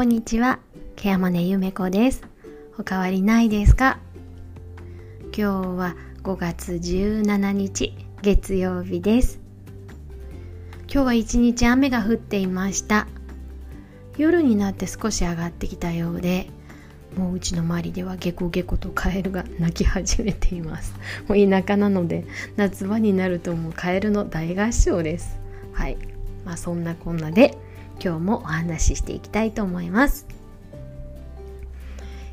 こんにちは。ケアマネゆめこです。おかわりないですか？今日は5月17日月曜日です。今日は一日雨が降っていました。夜になって少し上がってきたようでもううちの周りではゲコゲコとカエルが鳴き始めています。もう田舎なので夏場になるともうカエルの大合唱です。はい。まあそんなこんなで今日もお話ししていきたいと思います。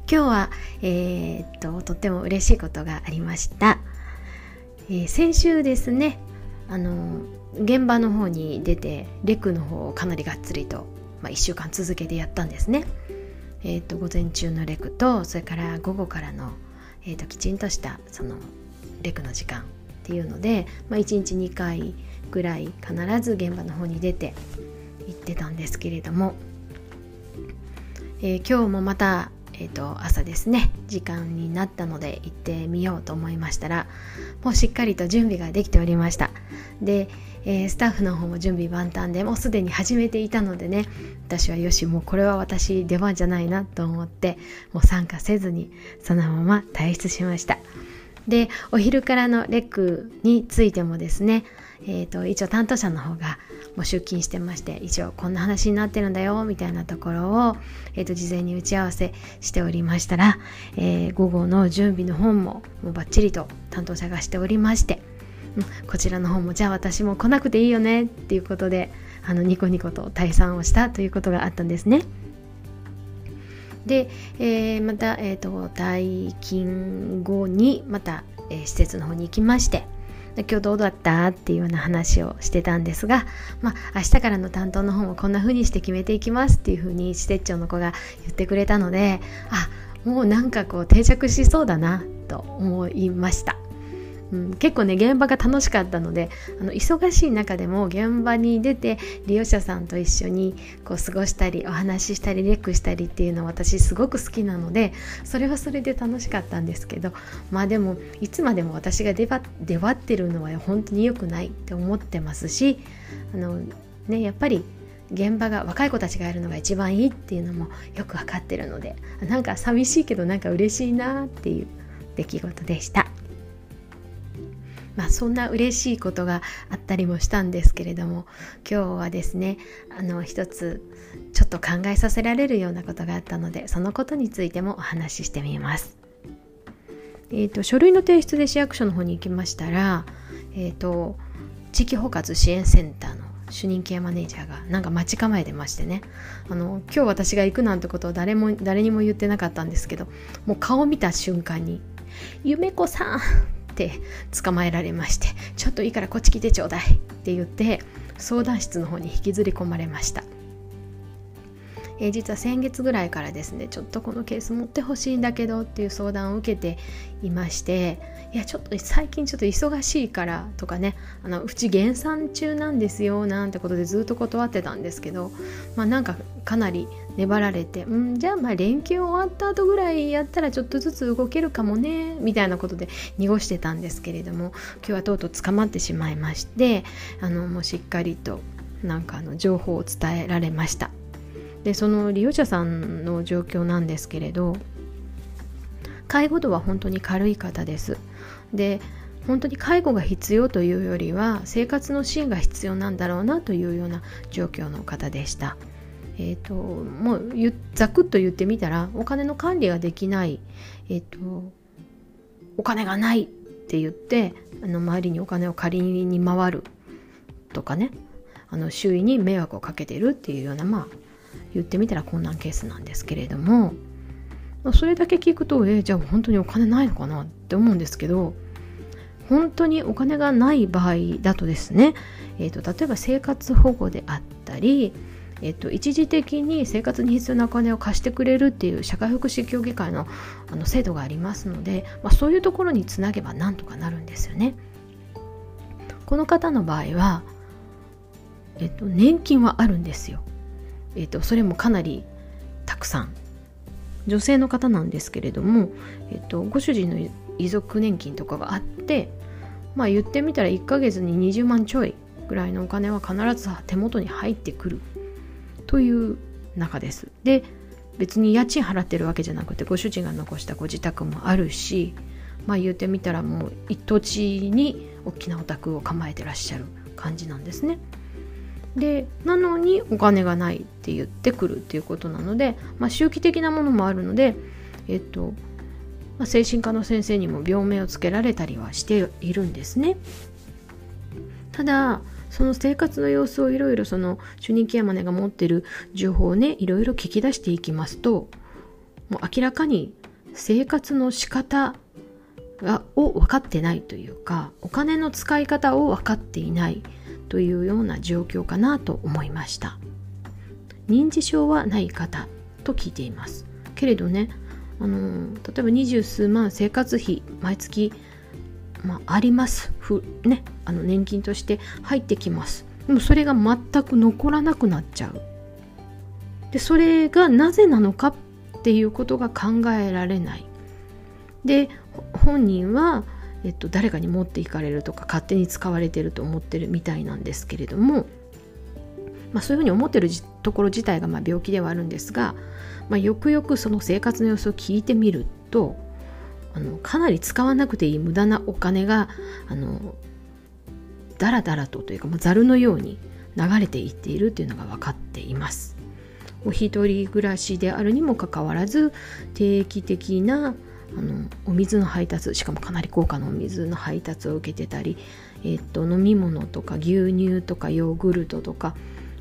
今日は、えー、っととっても嬉しいことがありました、えー、先週ですねあの現場の方に出てレクの方をかなりがっつりと、まあ、1週間続けてやったんですね。えーと、午前中のレクとそれから午後からの、えーと、きちんとしたそのレクの時間っていうので、まあ、1日2回ぐらい必ず現場の方に出て行ってたんですけれども、えー、今日もまた、えーと朝ですね時間になったので行ってみようと思いましたらもうしっかりと準備ができておりました。でえー、スタッフの方も準備万端でもうすでに始めていたのでね私はよしもうこれは私出番じゃないなと思ってもう参加せずにそのまま退出しました。でお昼からのレックについてもですねえーと、一応担当者の方がもう出勤してまして一応こんな話になってるんだよみたいなところを、えーと、事前に打ち合わせしておりましたら、えー、午後の準備の本ももうバッチリと担当者がしておりましてうんこちらの方もじゃあ私も来なくていいよねっていうことであのニコニコと退散をしたということがあったんですね。で、えー、また、えーと、退勤後にまた、えー、施設の方に行きまして今日どうだった？っていうような話をしてたんですが、まあ、明日からの担当の方もこんな風にして決めていきますっていう風に施設長の子が言ってくれたのであもうなんかこう定着しそうだなと思いました。うん、結構ね現場が楽しかったのであの忙しい中でも現場に出て利用者さんと一緒にこう過ごしたりお話ししたりレックしたりっていうのは私すごく好きなのでそれはそれで楽しかったんですけどまあでもいつまでも私が出張ってるのは本当に良くないって思ってますしあの、ね、やっぱり現場が若い子たちがやるのが一番いいっていうのもよく分かってるのでなんか寂しいけどなんか嬉しいなっていう出来事でした。まあ、そんな嬉しいことがあったりもしたんですけれども今日はですねあの一つちょっと考えさせられるようなことがあったのでそのことについてもお話ししてみます。えーと、書類の提出で市役所の方に行きましたら、えーと、地域包括支援センターの主任ケアマネージャーがなんか待ち構えてましてねあの今日私が行くなんてことを誰も誰にも言ってなかったんですけどもう顔見た瞬間に「夢子さんって捕まえられましてちょっといいからこっち来てちょうだいって言って相談室の方に引きずり込まれました、えー、実は先月ぐらいからですねちょっとこのケース持ってほしいんだけどっていう相談を受けていましていやちょっと最近ちょっと忙しいからとかねあのうち減産中なんですよなんてことでずっと断ってたんですけどまあなんかかなり粘られてうんじゃあまあ連休終わった後ぐらいやったらちょっとずつ動けるかもねみたいなことで濁してたんですけれども今日はとうとう捕まってしまいましてあのもうしっかりとなんかあの情報を伝えられました。でその利用者さんの状況なんですけれど介護度は本当に軽い方です。で本当に介護が必要というよりは生活の支援が必要なんだろうなというような状況の方でした。えーと、もうざくっと言ってみたらお金の管理ができない、えーと、お金がないって言ってあの周りにお金を借りに回るとかねあの周囲に迷惑をかけてるっていうようなまあ言ってみたら困難ケースなんですけれどもそれだけ聞くとえー、じゃあ本当にお金ないのかなっって思うんですけど本当にお金がない場合だとですね、えーと例えば生活保護であったりえっと、一時的に生活に必要なお金を貸してくれるっていう社会福祉協議会のあの制度がありますので、まあ、そういうところにつなげばなんとかなるんですよね。この方の場合は、えっと、年金はあるんですよ。えっと、それもかなりたくさん。女性の方なんですけれども、えっと、ご主人の遺族年金とかがあって、まあ言ってみたら1ヶ月に20万ちょいぐらいのお金は必ず手元に入ってくるという中です。で別に家賃払ってるわけじゃなくてご主人が残したご自宅もあるしまあ言うてみたらもう一等地に大きなお宅を構えてらっしゃる感じなんですね。でなのにお金がないって言ってくるっていうことなので、まあ、周期的なものもあるので、えっとまあ、精神科の先生にも病名をつけられたりはしているんですね。ただその生活の様子をいろいろその主任ケアマネが持ってる情報をねいろいろ聞き出していきますともう明らかに生活の仕方がを分かってないというかお金の使い方を分かっていないというような状況かなと思いました認知症はない方と聞いていますけれどねあの例えば二十数万生活費毎月、まあ、あります。ふ、ね、あの年金として入ってきます。でもそれが全く残らなくなっちゃう。でそれがなぜなのかっていうことが考えられない。で本人はえっと、誰かに持っていかれるとか勝手に使われてると思ってるみたいなんですけれども、まあ、そういうふうに思ってるところ自体がま病気ではあるんですが、まあ、よくよくその生活の様子を聞いてみるとあのかなり使わなくていい無駄なお金があのだらだらとというか、ま、ざるのように流れていっているというのが分かっています。お一人暮らしであるにもかかわらず定期的なあのお水の配達しかもかなり高価なお水の配達を受けてたり、え、っと飲み物とか牛乳とかヨーグルトとか、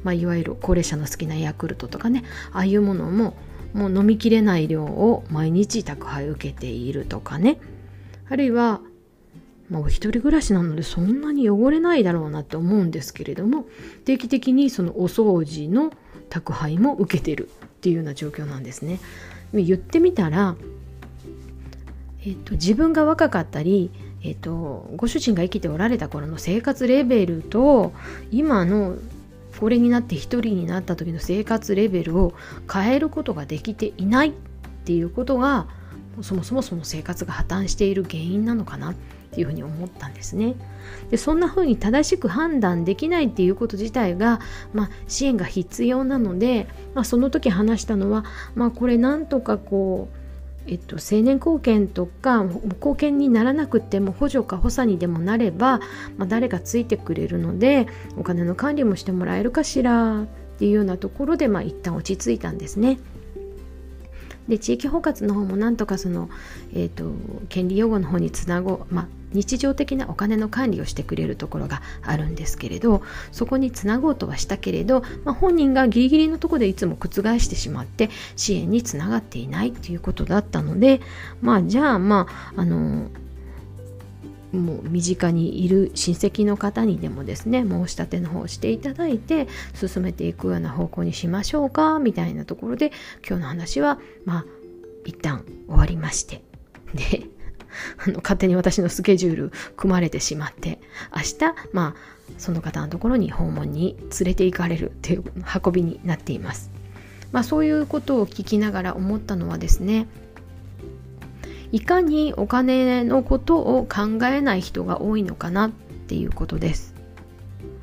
まあ、いわゆる高齢者の好きなヤクルトとかねああいうものももう飲みきれない量を毎日宅配受けているとかねあるいは、まあ、お一人暮らしなのでそんなに汚れないだろうなって思うんですけれども定期的にそのお掃除の宅配も受けてるっていうような状況なんですね。言ってみたらえっと、自分が若かったり、えっと、ご主人が生きておられた頃の生活レベルと今のこれになって一人になった時の生活レベルを変えることができていないっていうことがそもそもその生活が破綻している原因なのかなっていうふうに思ったんですね。でそんなふうに正しく判断できないっていうこと自体が、まあ、支援が必要なので、まあ、その時話したのは、まあ、これなんとかこうえっと、成年後見とか後見にならなくても補助か補佐にでもなれば、まあ、誰がついてくれるのでお金の管理もしてもらえるかしらっていうようなところで、まあ、一旦落ち着いたんですね。で地域包括の方もなんとかその、えーと、権利擁護の方につなごう、まあ、日常的なお金の管理をしてくれるところがあるんですけれどそこにつなごうとはしたけれど、まあ、本人がギリギリのとこでいつも覆してしまって支援につながっていないということだったのでまあじゃあまああのもう身近にいる親戚の方にでもですね申し立ての方をしていただいて進めていくような方向にしましょうかみたいなところで今日の話はまあ一旦終わりまして であの勝手に私のスケジュール組まれてしまって明日まあその方のところに訪問に連れて行かれるという運びになっています。まあ、そういうことを聞きながら思ったのはですねいかにお金のことを考えない人が多いのかなっていうことです。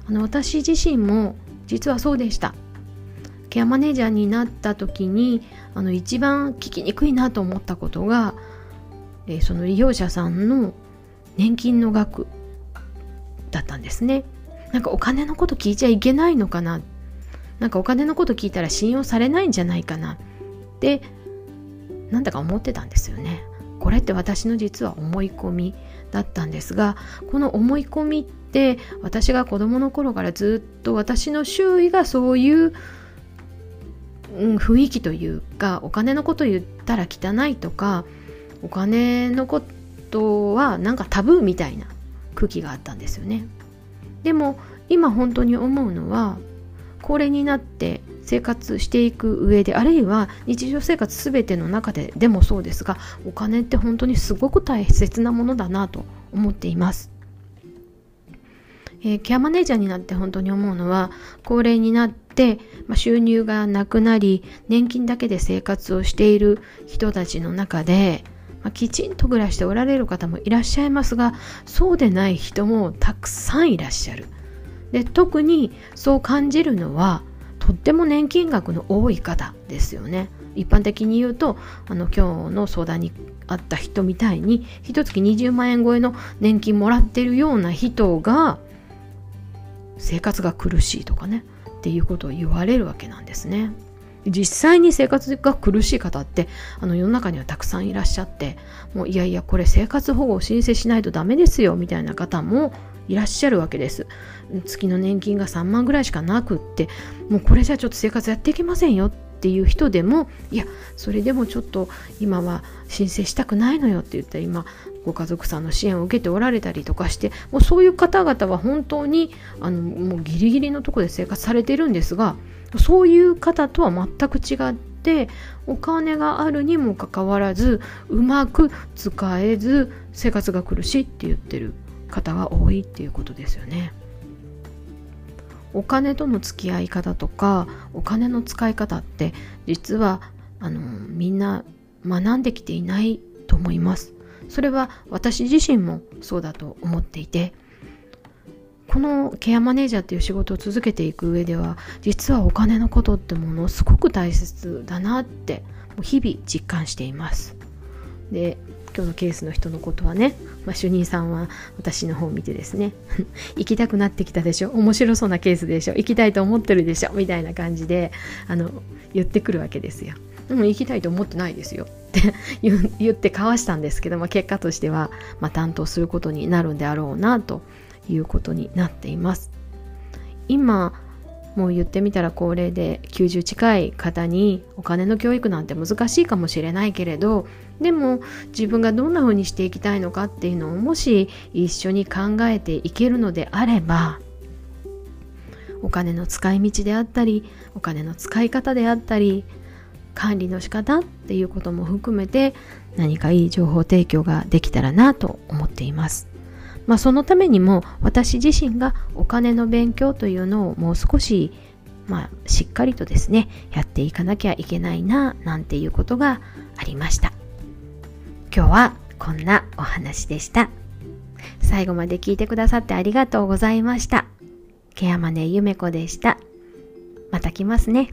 あの私自身も実はそうでした。ケアマネージャーになった時にあの一番聞きにくいなと思ったことが、え、その利用者さんの年金の額だったんですね。なんかお金のこと聞いちゃいけないのかな。なんかお金のこと聞いたら信用されないんじゃないかなってなんだか思ってたんですよね。れって私の実は思い込みだったんですがこの思い込みって私が子供の頃からずっと私の周囲がそういう、うん、雰囲気というかお金のこと言ったら汚いとかお金のことはなんかタブーみたいな空気があったんですよね。でも今本当に思うのは高齢になって生活していく上であるいは日常生活全ての中ででもそうですがお金って本当にすごく大切なものだなと思っています。えー、ケアマネージャーになって本当に思うのは高齢になって、まあ、収入がなくなり年金だけで生活をしている人たちの中で、まあ、きちんと暮らしておられる方もいらっしゃいますがそうでない人もたくさんいらっしゃる。で特にそう感じるのはとっても年金額の多い方ですよね。一般的に言うとあの今日の相談にあった人みたいに一月20万円超えの年金もらってるような人が生活が苦しいとかねっていうことを言われるわけなんですね。実際に生活が苦しい方ってあの世の中にはたくさんいらっしゃってもういやいやこれ生活保護を申請しないとダメですよみたいな方もいらっしゃるわけです。月の年金が3万ぐらいしかなくってもうこれじゃちょっと生活やっていけませんよっていう人でもいやそれでもちょっと今は申請したくないのよって言ったら今ご家族さんの支援を受けておられたりとかしてもうそういう方々は本当にあのもうギリギリのとこで生活されてるんですがそういう方とは全く違ってお金があるにもかかわらずうまく使えず生活が苦しいって言ってる。方が多いっていうことですよね。お金との付き合い方とかお金の使い方って実はあのみんな学んできていないと思います。それは私自身もそうだと思っていてこのケアマネージャーっていう仕事を続けていく上では実はお金のことってものすごく大切だなって日々実感していますで今日のケースの人のことはね、まあ、主任さんは私の方を見てですね 行きたくなってきたでしょ面白そうなケースでしょ行きたいと思ってるでしょみたいな感じであの言ってくるわけですよ。でも行きたいと思ってないですよ。って 言って交わしたんですけど、まあ、結果としては、まあ、担当することになるんであろうなということになっています。今もう言ってみたら高齢で90近い方にお金の教育なんて難しいかもしれないけれどでも自分がどんな風にしていきたいのかっていうのをもし一緒に考えていけるのであればお金の使い道であったりお金の使い方であったり管理の仕方っていうことも含めて何かいい情報提供ができたらなと思っています。まあ、そのためにも私自身がお金の勉強というのをもう少し、まあ、しっかりとですねやっていかなきゃいけないななんていうことがありました。今日はこんなお話でした。最後まで聞いてくださってありがとうございました。ケアマネゆめこでした。また来ますね。